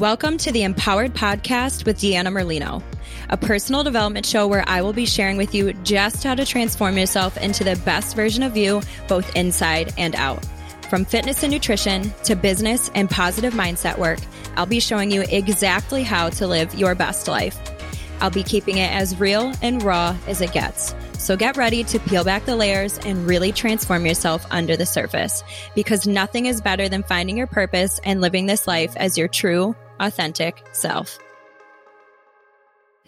Welcome to the Empowered Podcast with Deanna Merlino, a personal development show where I will be sharing with you just how to transform yourself into the best version of you, both inside and out. From fitness and nutrition to business and positive mindset work, I'll be showing you exactly how to live your best life. I'll be keeping it as real and raw as it gets. So get ready to peel back the layers and really transform yourself under the surface because nothing is better than finding your purpose and living this life as your true, authentic self.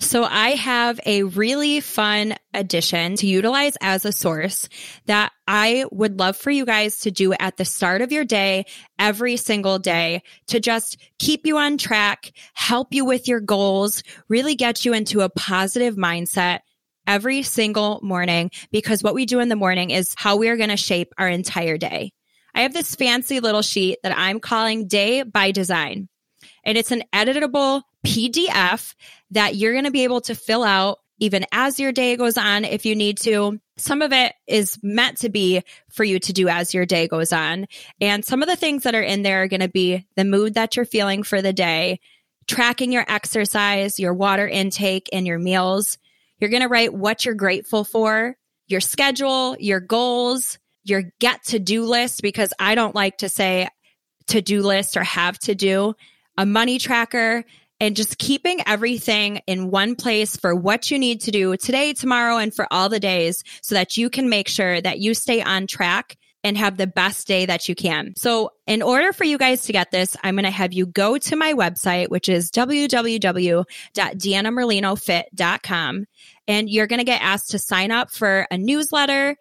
So I have a really fun addition to utilize as a source that I would love for you guys to do at the start of your day, every single day to just keep you on track, help you with your goals, really get you into a positive mindset every single morning because what we do in the morning is how we are going to shape our entire day. I have this fancy little sheet that I'm calling day by design and it's an editable PDF that you're going to be able to fill out even as your day goes on if you need to. Some of it is meant to be for you to do as your day goes on. And some of the things that are in there are going to be the mood that you're feeling for the day, tracking your exercise, your water intake, and your meals. You're going to write what you're grateful for, your schedule, your goals, your get to do list, because I don't like to say to do list or have to do, a money tracker, and just keeping everything in one place for what you need to do today, tomorrow, and for all the days so that you can make sure that you stay on track and have the best day that you can. So, in order for you guys to get this, I'm going to have you go to my website, which is www.deannamerlinofit.com, and you're going to get asked to sign up for a newsletter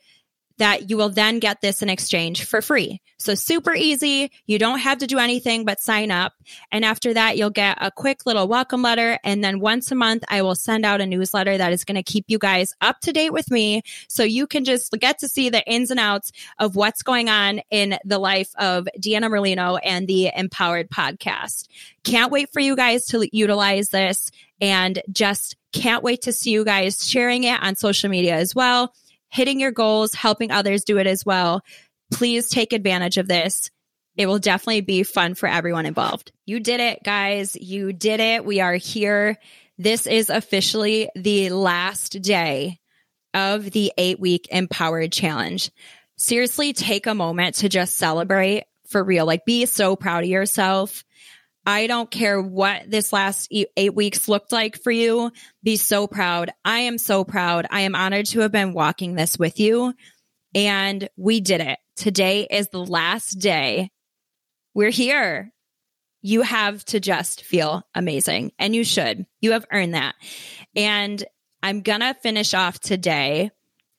that you will then get this in exchange for free. So super easy. You don't have to do anything but sign up. And after that, you'll get a quick little welcome letter. And then once a month, I will send out a newsletter that is going to keep you guys up to date with me. So you can just get to see the ins and outs of what's going on in the life of Deanna Merlino and the Empowered podcast. Can't wait for you guys to utilize this and just can't wait to see you guys sharing it on social media as well hitting your goals, helping others do it as well. Please take advantage of this. It will definitely be fun for everyone involved. You did it, guys. You did it. We are here. This is officially the last day of the eight week empowered challenge. Seriously, take a moment to just celebrate for real. Like, be so proud of yourself. I don't care what this last eight weeks looked like for you. Be so proud. I am so proud. I am honored to have been walking this with you. And we did it. Today is the last day. We're here. You have to just feel amazing, and you should. You have earned that. And I'm going to finish off today,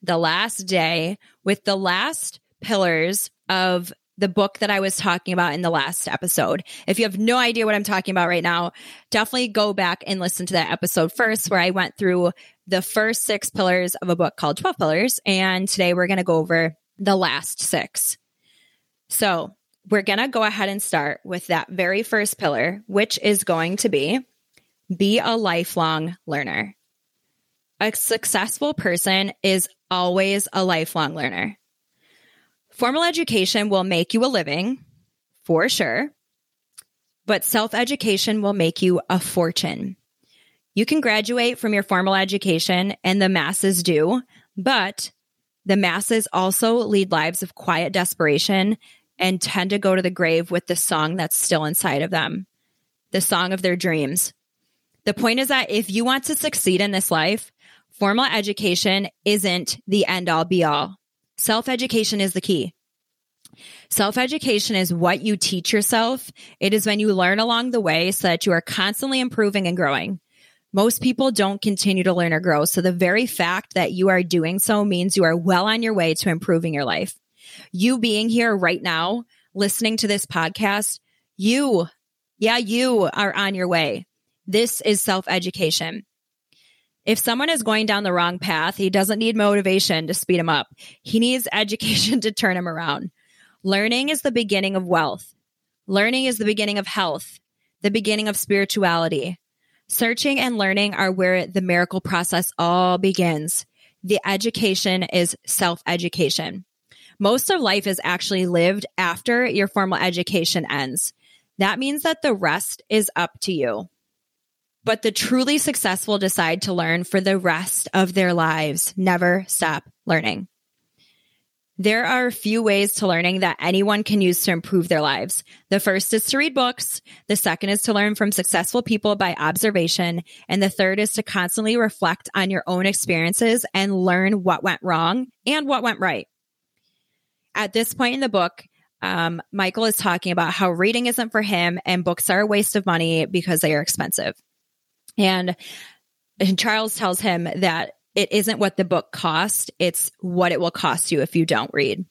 the last day, with the last pillars of the book that I was talking about in the last episode. If you have no idea what I'm talking about right now, definitely go back and listen to that episode first, where I went through the first six pillars of a book called 12 Pillars. And today we're going to go over the last six. So we're going to go ahead and start with that very first pillar, which is going to be be a lifelong learner. A successful person is always a lifelong learner. Formal education will make you a living, for sure, but self education will make you a fortune. You can graduate from your formal education, and the masses do, but the masses also lead lives of quiet desperation and tend to go to the grave with the song that's still inside of them, the song of their dreams. The point is that if you want to succeed in this life, formal education isn't the end all be all. Self education is the key. Self education is what you teach yourself. It is when you learn along the way so that you are constantly improving and growing. Most people don't continue to learn or grow. So the very fact that you are doing so means you are well on your way to improving your life. You being here right now, listening to this podcast, you, yeah, you are on your way. This is self education. If someone is going down the wrong path, he doesn't need motivation to speed him up. He needs education to turn him around. Learning is the beginning of wealth. Learning is the beginning of health, the beginning of spirituality. Searching and learning are where the miracle process all begins. The education is self education. Most of life is actually lived after your formal education ends. that means that the rest is up to you. But the truly successful decide to learn for the rest of their lives, never stop learning. There are a few ways to learning that anyone can use to improve their lives. The first is to read books. The second is to learn from successful people by observation. And the third is to constantly reflect on your own experiences and learn what went wrong and what went right. At this point in the book, um, Michael is talking about how reading isn't for him and books are a waste of money because they are expensive. And, and Charles tells him that it isn't what the book cost, it's what it will cost you if you don't read.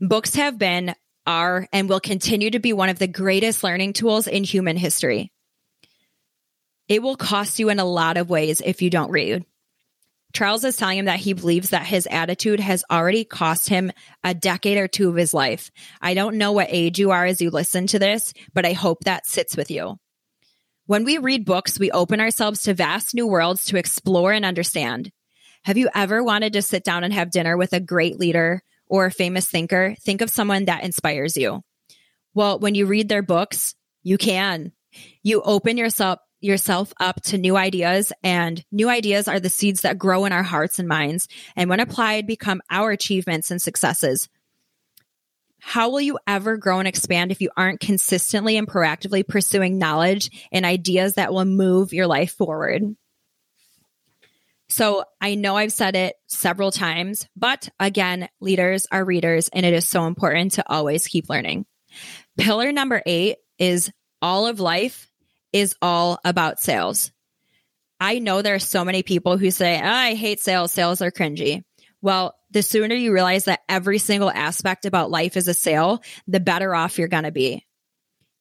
Books have been, are, and will continue to be one of the greatest learning tools in human history. It will cost you in a lot of ways if you don't read. Charles is telling him that he believes that his attitude has already cost him a decade or two of his life. I don't know what age you are as you listen to this, but I hope that sits with you. When we read books, we open ourselves to vast new worlds to explore and understand. Have you ever wanted to sit down and have dinner with a great leader or a famous thinker? Think of someone that inspires you. Well, when you read their books, you can. You open yourself yourself up to new ideas and new ideas are the seeds that grow in our hearts and minds and when applied become our achievements and successes. How will you ever grow and expand if you aren't consistently and proactively pursuing knowledge and ideas that will move your life forward? So I know I've said it several times, but again, leaders are readers, and it is so important to always keep learning. Pillar number eight is all of life is all about sales. I know there are so many people who say, oh, I hate sales. Sales are cringy. Well, the sooner you realize that every single aspect about life is a sale, the better off you're going to be.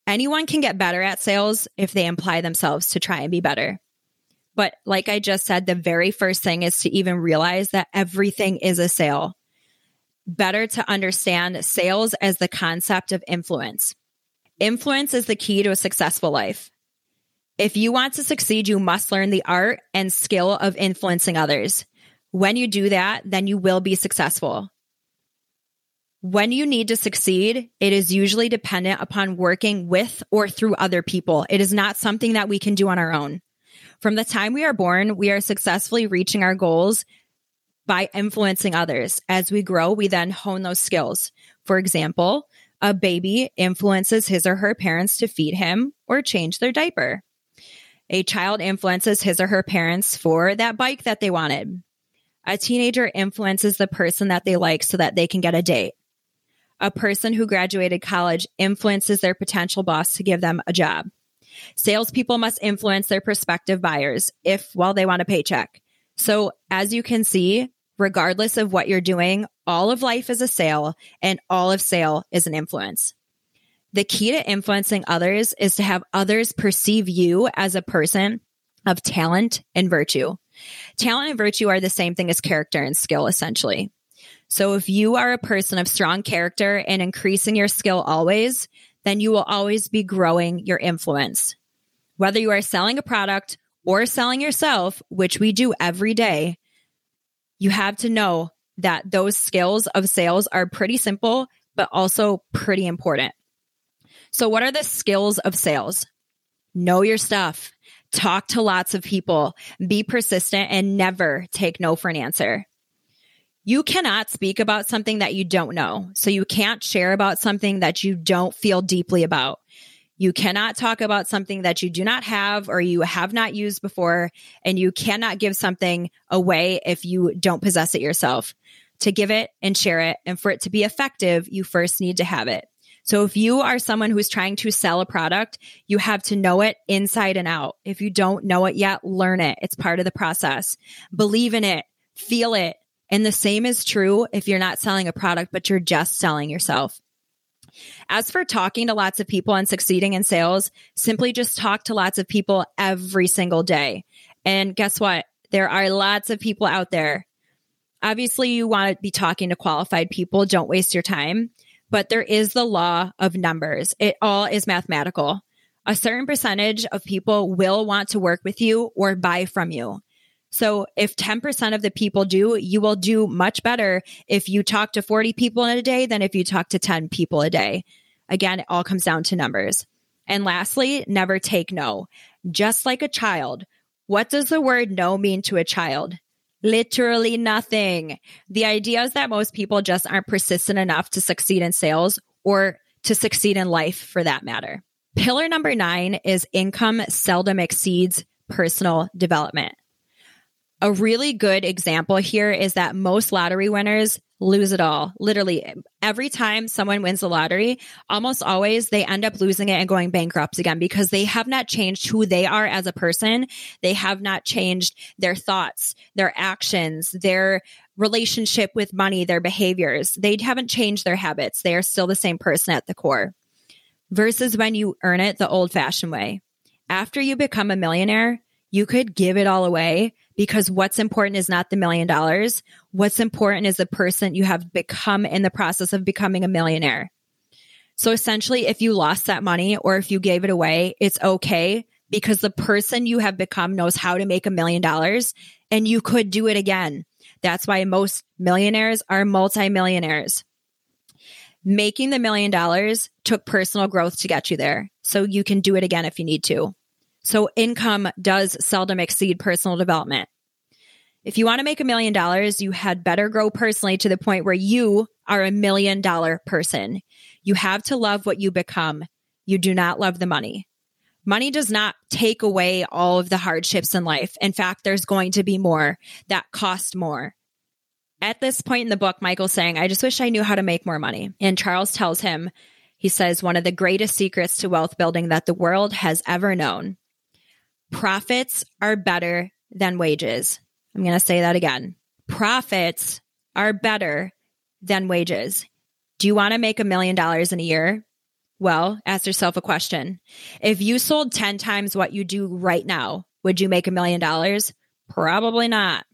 Anyone can get better at sales if they apply themselves to try and be better. But like I just said, the very first thing is to even realize that everything is a sale. Better to understand sales as the concept of influence. Influence is the key to a successful life. If you want to succeed, you must learn the art and skill of influencing others. When you do that, then you will be successful. When you need to succeed, it is usually dependent upon working with or through other people. It is not something that we can do on our own. From the time we are born, we are successfully reaching our goals by influencing others. As we grow, we then hone those skills. For example, a baby influences his or her parents to feed him or change their diaper. A child influences his or her parents for that bike that they wanted. A teenager influences the person that they like so that they can get a date. A person who graduated college influences their potential boss to give them a job. Salespeople must influence their prospective buyers if, well, they want a paycheck. So, as you can see, regardless of what you're doing, all of life is a sale and all of sale is an influence. The key to influencing others is to have others perceive you as a person of talent and virtue. Talent and virtue are the same thing as character and skill, essentially. So if you are a person of strong character and increasing your skill always, then you will always be growing your influence. Whether you are selling a product or selling yourself, which we do every day, you have to know that those skills of sales are pretty simple, but also pretty important. So, what are the skills of sales? Know your stuff, talk to lots of people, be persistent, and never take no for an answer. You cannot speak about something that you don't know. So you can't share about something that you don't feel deeply about. You cannot talk about something that you do not have or you have not used before. And you cannot give something away if you don't possess it yourself. To give it and share it and for it to be effective, you first need to have it. So if you are someone who's trying to sell a product, you have to know it inside and out. If you don't know it yet, learn it. It's part of the process. Believe in it, feel it. And the same is true if you're not selling a product, but you're just selling yourself. As for talking to lots of people and succeeding in sales, simply just talk to lots of people every single day. And guess what? There are lots of people out there. Obviously, you want to be talking to qualified people. Don't waste your time but there is the law of numbers. It all is mathematical. A certain percentage of people will want to work with you or buy from you. So if 10% of the people do, you will do much better if you talk to 40 people in a day than if you talk to 10 people a day. Again, it all comes down to numbers. And lastly, never take no. Just like a child, what does the word no mean to a child? Literally nothing. The idea is that most people just aren't persistent enough to succeed in sales or to succeed in life for that matter. Pillar number nine is income seldom exceeds personal development. A really good example here is that most lottery winners lose it all. Literally, every time someone wins the lottery, almost always they end up losing it and going bankrupt again because they have not changed who they are as a person. They have not changed their thoughts, their actions, their relationship with money, their behaviors. They haven't changed their habits. They are still the same person at the core. Versus when you earn it the old fashioned way. After you become a millionaire, you could give it all away because what's important is not the million dollars. What's important is the person you have become in the process of becoming a millionaire. So essentially, if you lost that money or if you gave it away, it's okay because the person you have become knows how to make a million dollars and you could do it again. That's why most millionaires are multimillionaires. Making the million dollars took personal growth to get you there. So you can do it again if you need to. So income does seldom exceed personal development. If you want to make a million dollars, you had better grow personally to the point where you are a million dollar person. You have to love what you become. You do not love the money. Money does not take away all of the hardships in life. In fact, there's going to be more that cost more. At this point in the book, Michael's saying, I just wish I knew how to make more money. And Charles tells him, he says, one of the greatest secrets to wealth building that the world has ever known Profits are better than wages. I'm going to say that again. Profits are better than wages. Do you want to make a million dollars in a year? Well, ask yourself a question. If you sold 10 times what you do right now, would you make a million dollars? Probably not.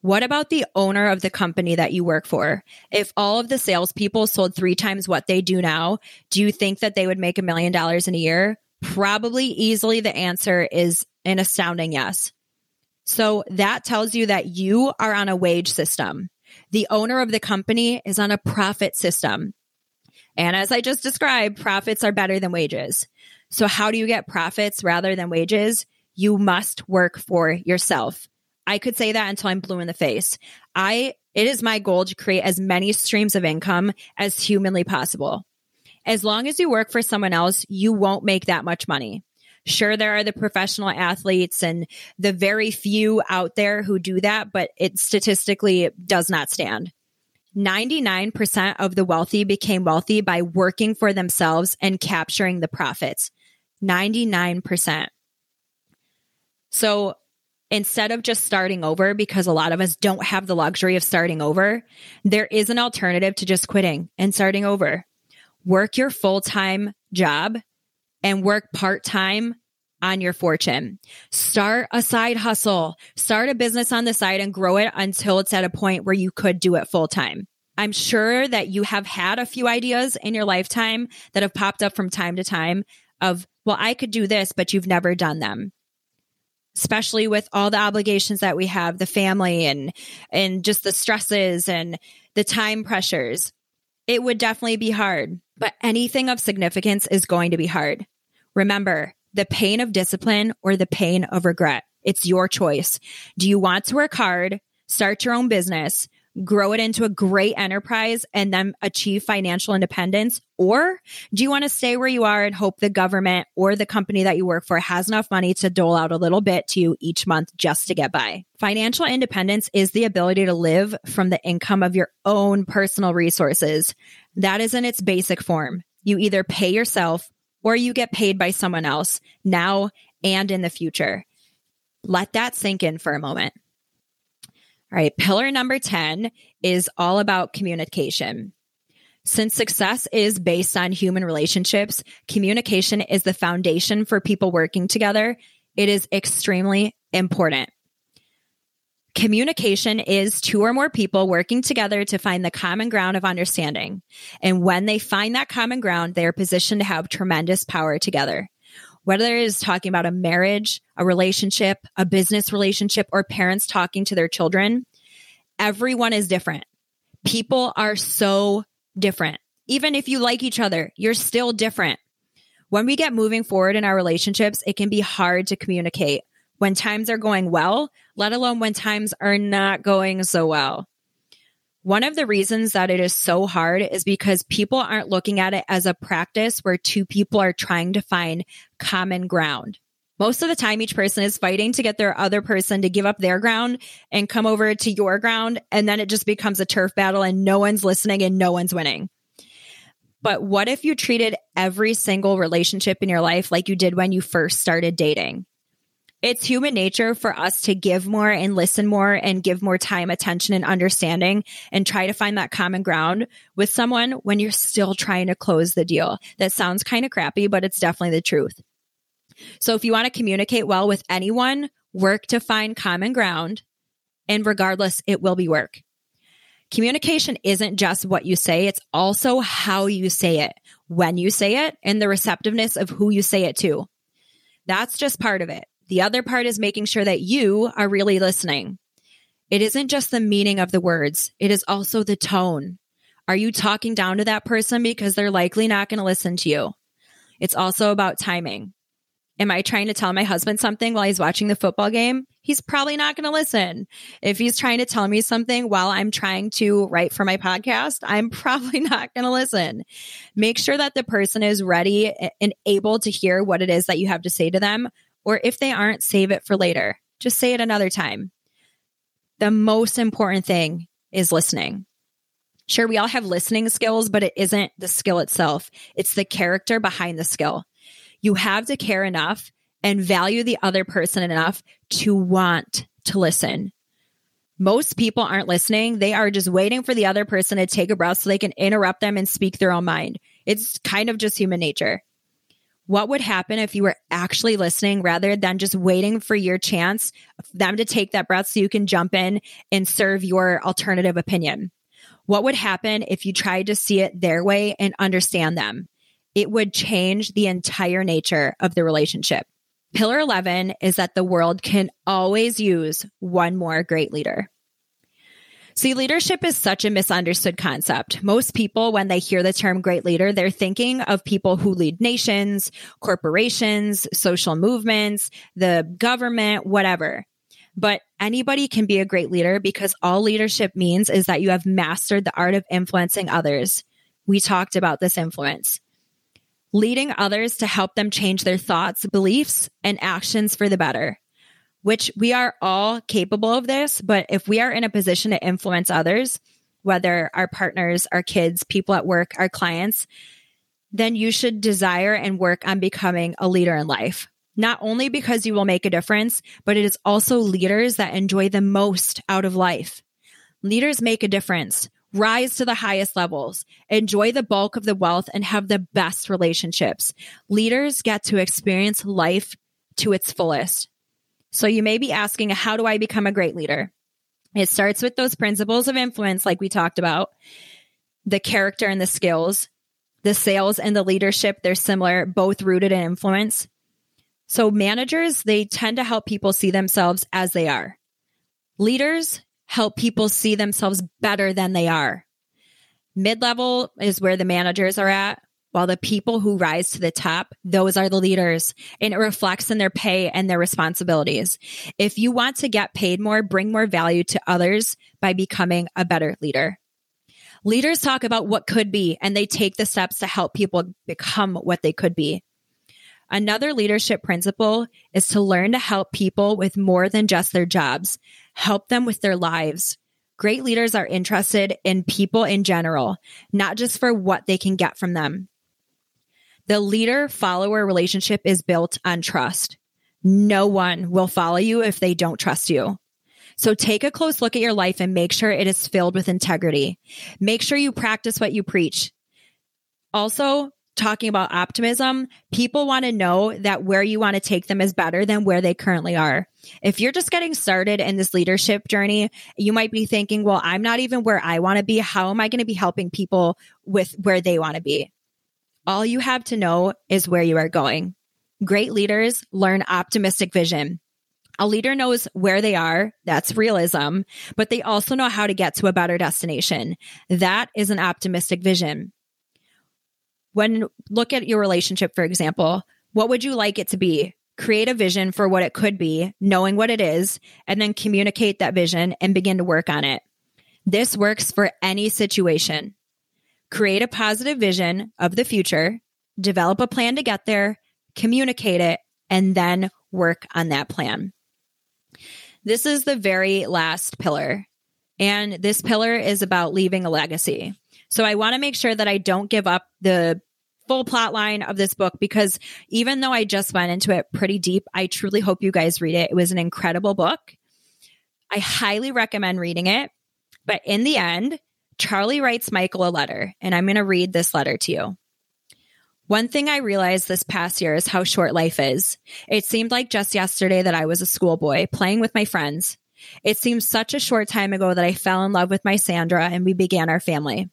What about the owner of the company that you work for? If all of the salespeople sold three times what they do now, do you think that they would make a million dollars in a year? Probably easily the answer is an astounding yes. So that tells you that you are on a wage system. The owner of the company is on a profit system. And as I just described, profits are better than wages. So how do you get profits rather than wages? You must work for yourself. I could say that until I'm blue in the face. I, it is my goal to create as many streams of income as humanly possible. As long as you work for someone else, you won't make that much money. Sure, there are the professional athletes and the very few out there who do that, but it statistically does not stand. 99% of the wealthy became wealthy by working for themselves and capturing the profits. 99%. So instead of just starting over, because a lot of us don't have the luxury of starting over, there is an alternative to just quitting and starting over work your full time job and work part time on your fortune. Start a side hustle, start a business on the side and grow it until it's at a point where you could do it full time. I'm sure that you have had a few ideas in your lifetime that have popped up from time to time of, well, I could do this, but you've never done them. Especially with all the obligations that we have, the family and, and just the stresses and the time pressures. It would definitely be hard but anything of significance is going to be hard. Remember, the pain of discipline or the pain of regret. It's your choice. Do you want to work hard, start your own business, grow it into a great enterprise and then achieve financial independence? Or do you want to stay where you are and hope the government or the company that you work for has enough money to dole out a little bit to you each month just to get by? Financial independence is the ability to live from the income of your own personal resources. That is in its basic form. You either pay yourself or you get paid by someone else now and in the future. Let that sink in for a moment. All right, pillar number 10 is all about communication. Since success is based on human relationships, communication is the foundation for people working together. It is extremely important. Communication is two or more people working together to find the common ground of understanding. And when they find that common ground, they are positioned to have tremendous power together. Whether it is talking about a marriage, a relationship, a business relationship, or parents talking to their children, everyone is different. People are so different. Even if you like each other, you're still different. When we get moving forward in our relationships, it can be hard to communicate when times are going well, let alone when times are not going so well. One of the reasons that it is so hard is because people aren't looking at it as a practice where two people are trying to find common ground. Most of the time, each person is fighting to get their other person to give up their ground and come over to your ground. And then it just becomes a turf battle and no one's listening and no one's winning. But what if you treated every single relationship in your life like you did when you first started dating? It's human nature for us to give more and listen more and give more time, attention, and understanding and try to find that common ground with someone when you're still trying to close the deal. That sounds kind of crappy, but it's definitely the truth. So if you want to communicate well with anyone, work to find common ground. And regardless, it will be work. Communication isn't just what you say, it's also how you say it, when you say it, and the receptiveness of who you say it to. That's just part of it. The other part is making sure that you are really listening. It isn't just the meaning of the words, it is also the tone. Are you talking down to that person because they're likely not going to listen to you? It's also about timing. Am I trying to tell my husband something while he's watching the football game? He's probably not going to listen. If he's trying to tell me something while I'm trying to write for my podcast, I'm probably not going to listen. Make sure that the person is ready and able to hear what it is that you have to say to them or if they aren't, save it for later. Just say it another time. The most important thing is listening. Sure, we all have listening skills, but it isn't the skill itself. It's the character behind the skill. You have to care enough and value the other person enough to want to listen. Most people aren't listening. They are just waiting for the other person to take a breath so they can interrupt them and speak their own mind. It's kind of just human nature. What would happen if you were actually listening rather than just waiting for your chance, for them to take that breath so you can jump in and serve your alternative opinion? What would happen if you tried to see it their way and understand them? It would change the entire nature of the relationship. Pillar 11 is that the world can always use one more great leader. See, leadership is such a misunderstood concept. Most people, when they hear the term great leader, they're thinking of people who lead nations, corporations, social movements, the government, whatever. But anybody can be a great leader because all leadership means is that you have mastered the art of influencing others. We talked about this influence. Leading others to help them change their thoughts, beliefs, and actions for the better which we are all capable of this. But if we are in a position to influence others, whether our partners, our kids, people at work, our clients, then you should desire and work on becoming a leader in life. Not only because you will make a difference, but it is also leaders that enjoy the most out of life. Leaders make a difference, rise to the highest levels, enjoy the bulk of the wealth, and have the best relationships. Leaders get to experience life to its fullest. So you may be asking, how do I become a great leader? It starts with those principles of influence, like we talked about, the character and the skills, the sales and the leadership, they're similar, both rooted in influence. So managers, they tend to help people see themselves as they are. Leaders help people see themselves better than they are. Mid level is where the managers are at while the people who rise to the top, those are the leaders and it reflects in their pay and their responsibilities. If you want to get paid more, bring more value to others by becoming a better leader. Leaders talk about what could be and they take the steps to help people become what they could be. Another leadership principle is to learn to help people with more than just their jobs, help them with their lives. Great leaders are interested in people in general, not just for what they can get from them. The leader follower relationship is built on trust. No one will follow you if they don't trust you. So take a close look at your life and make sure it is filled with integrity. Make sure you practice what you preach. Also, talking about optimism, people want to know that where you want to take them is better than where they currently are. If you're just getting started in this leadership journey, you might be thinking, well, I'm not even where I want to be. How am I going to be helping people with where they want to be? All you have to know is where you are going. Great leaders learn optimistic vision. A leader knows where they are. That's realism, but they also know how to get to a better destination. That is an optimistic vision. when look at your relationship, for example, what would you like it to be? Create a vision for what it could be, knowing what it is, and then communicate that vision and begin to work on it. This works for any situation. Create a positive vision of the future, develop a plan to get there, communicate it, and then work on that plan. This is the very last pillar. And this pillar is about leaving a legacy. So I want to make sure that I don't give up the full plot line of this book because even though I just went into it pretty deep, I truly hope you guys read it. It was an incredible book. I highly recommend reading it. But in the end, Charlie writes Michael a letter, and I'm going to read this letter to you. One thing I realized this past year is how short life is. It seemed like just yesterday that I was a schoolboy playing with my friends. It seems such a short time ago that I fell in love with my Sandra and we began our family.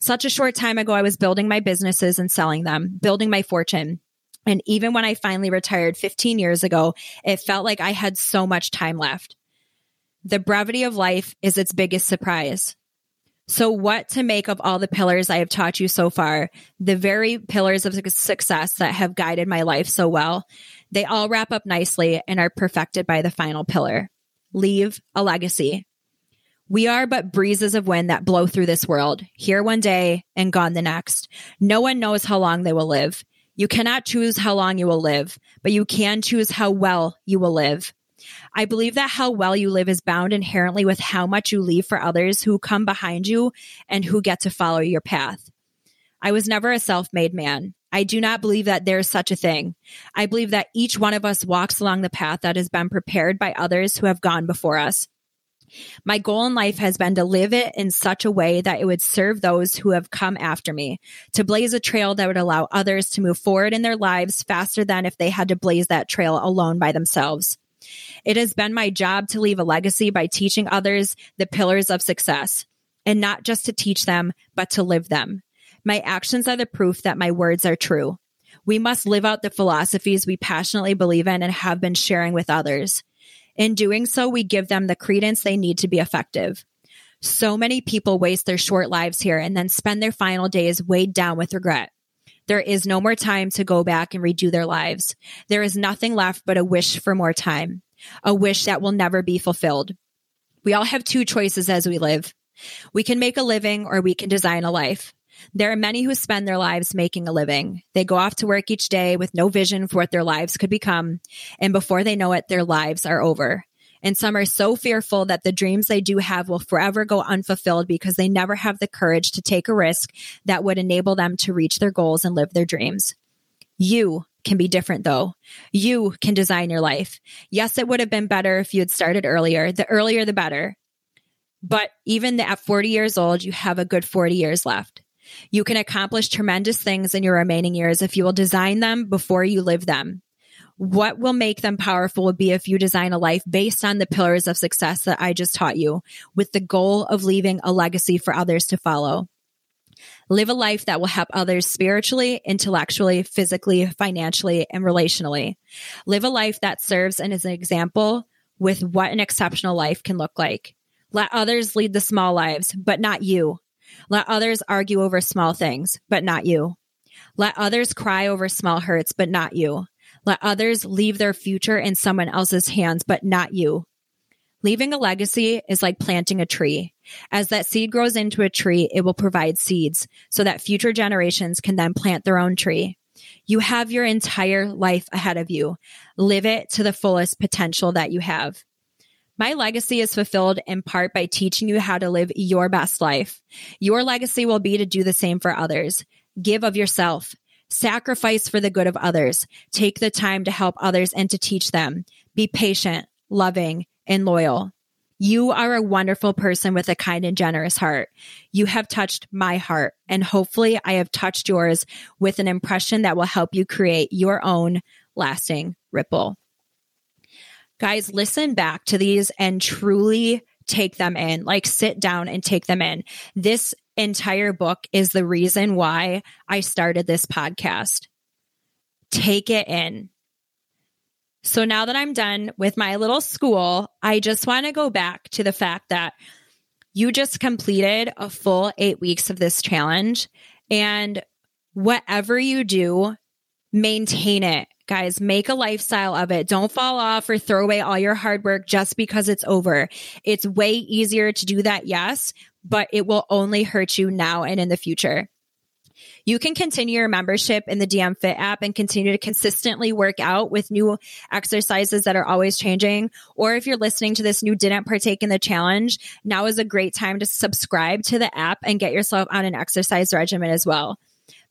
Such a short time ago, I was building my businesses and selling them, building my fortune. And even when I finally retired 15 years ago, it felt like I had so much time left. The brevity of life is its biggest surprise. So, what to make of all the pillars I have taught you so far, the very pillars of success that have guided my life so well, they all wrap up nicely and are perfected by the final pillar leave a legacy. We are but breezes of wind that blow through this world, here one day and gone the next. No one knows how long they will live. You cannot choose how long you will live, but you can choose how well you will live. I believe that how well you live is bound inherently with how much you leave for others who come behind you and who get to follow your path. I was never a self made man. I do not believe that there's such a thing. I believe that each one of us walks along the path that has been prepared by others who have gone before us. My goal in life has been to live it in such a way that it would serve those who have come after me, to blaze a trail that would allow others to move forward in their lives faster than if they had to blaze that trail alone by themselves. It has been my job to leave a legacy by teaching others the pillars of success, and not just to teach them, but to live them. My actions are the proof that my words are true. We must live out the philosophies we passionately believe in and have been sharing with others. In doing so, we give them the credence they need to be effective. So many people waste their short lives here and then spend their final days weighed down with regret. There is no more time to go back and redo their lives. There is nothing left but a wish for more time, a wish that will never be fulfilled. We all have two choices as we live. We can make a living or we can design a life. There are many who spend their lives making a living. They go off to work each day with no vision for what their lives could become. And before they know it, their lives are over. And some are so fearful that the dreams they do have will forever go unfulfilled because they never have the courage to take a risk that would enable them to reach their goals and live their dreams. You can be different though. You can design your life. Yes, it would have been better if you had started earlier. The earlier, the better. But even at 40 years old, you have a good 40 years left. You can accomplish tremendous things in your remaining years if you will design them before you live them. What will make them powerful would be if you design a life based on the pillars of success that I just taught you, with the goal of leaving a legacy for others to follow. Live a life that will help others spiritually, intellectually, physically, financially, and relationally. Live a life that serves and is an example with what an exceptional life can look like. Let others lead the small lives, but not you. Let others argue over small things, but not you. Let others cry over small hurts, but not you. Let others leave their future in someone else's hands, but not you. Leaving a legacy is like planting a tree. As that seed grows into a tree, it will provide seeds so that future generations can then plant their own tree. You have your entire life ahead of you. Live it to the fullest potential that you have. My legacy is fulfilled in part by teaching you how to live your best life. Your legacy will be to do the same for others. Give of yourself. Sacrifice for the good of others. Take the time to help others and to teach them. Be patient, loving, and loyal. You are a wonderful person with a kind and generous heart. You have touched my heart, and hopefully, I have touched yours with an impression that will help you create your own lasting ripple. Guys, listen back to these and truly take them in. Like sit down and take them in. This entire book is the reason why I started this podcast. Take it in. So now that I'm done with my little school, I just want to go back to the fact that you just completed a full eight weeks of this challenge. And whatever you do, maintain it. Guys, make a lifestyle of it. Don't fall off or throw away all your hard work just because it's over. It's way easier to do that, yes, but it will only hurt you now and in the future. You can continue your membership in the DM Fit app and continue to consistently work out with new exercises that are always changing. Or if you're listening to this and you didn't partake in the challenge, now is a great time to subscribe to the app and get yourself on an exercise regimen as well.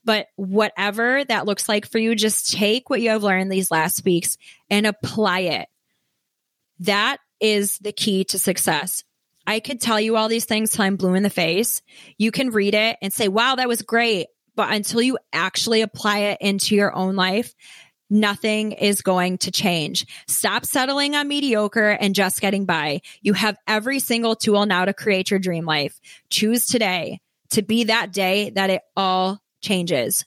But whatever that looks like for you, just take what you have learned these last weeks and apply it. That is the key to success. I could tell you all these things till I'm blue in the face. You can read it and say, wow, that was great. But until you actually apply it into your own life, nothing is going to change. Stop settling on mediocre and just getting by. You have every single tool now to create your dream life. Choose today to be that day that it all changes.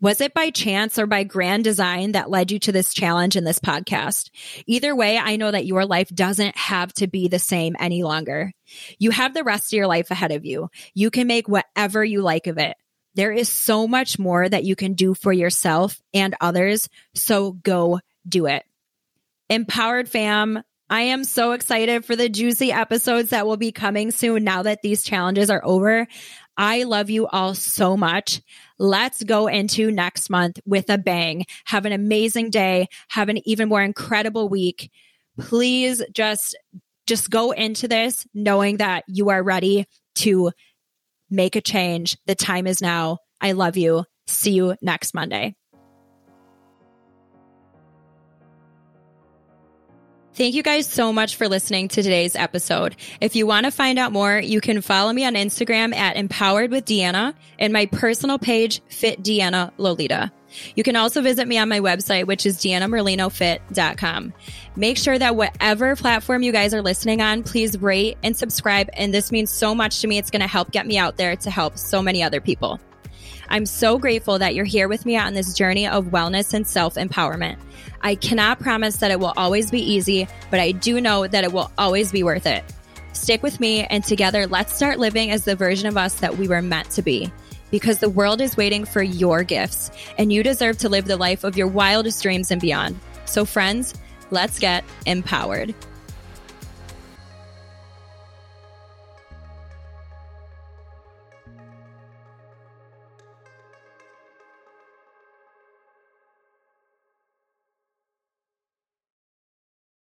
Was it by chance or by grand design that led you to this challenge in this podcast? Either way, I know that your life doesn't have to be the same any longer. You have the rest of your life ahead of you. You can make whatever you like of it. There is so much more that you can do for yourself and others. So go do it. Empowered fam, I am so excited for the juicy episodes that will be coming soon now that these challenges are over. I love you all so much. Let's go into next month with a bang. Have an amazing day. Have an even more incredible week. Please just just go into this knowing that you are ready to make a change. The time is now. I love you. See you next Monday. Thank you guys so much for listening to today's episode. If you want to find out more, you can follow me on Instagram at Empowered with Deanna and my personal page, Fit Deanna Lolita. You can also visit me on my website, which is deannamerlinofit.com. Make sure that whatever platform you guys are listening on, please rate and subscribe. And this means so much to me. It's going to help get me out there to help so many other people. I'm so grateful that you're here with me on this journey of wellness and self empowerment. I cannot promise that it will always be easy, but I do know that it will always be worth it. Stick with me, and together, let's start living as the version of us that we were meant to be. Because the world is waiting for your gifts, and you deserve to live the life of your wildest dreams and beyond. So, friends, let's get empowered.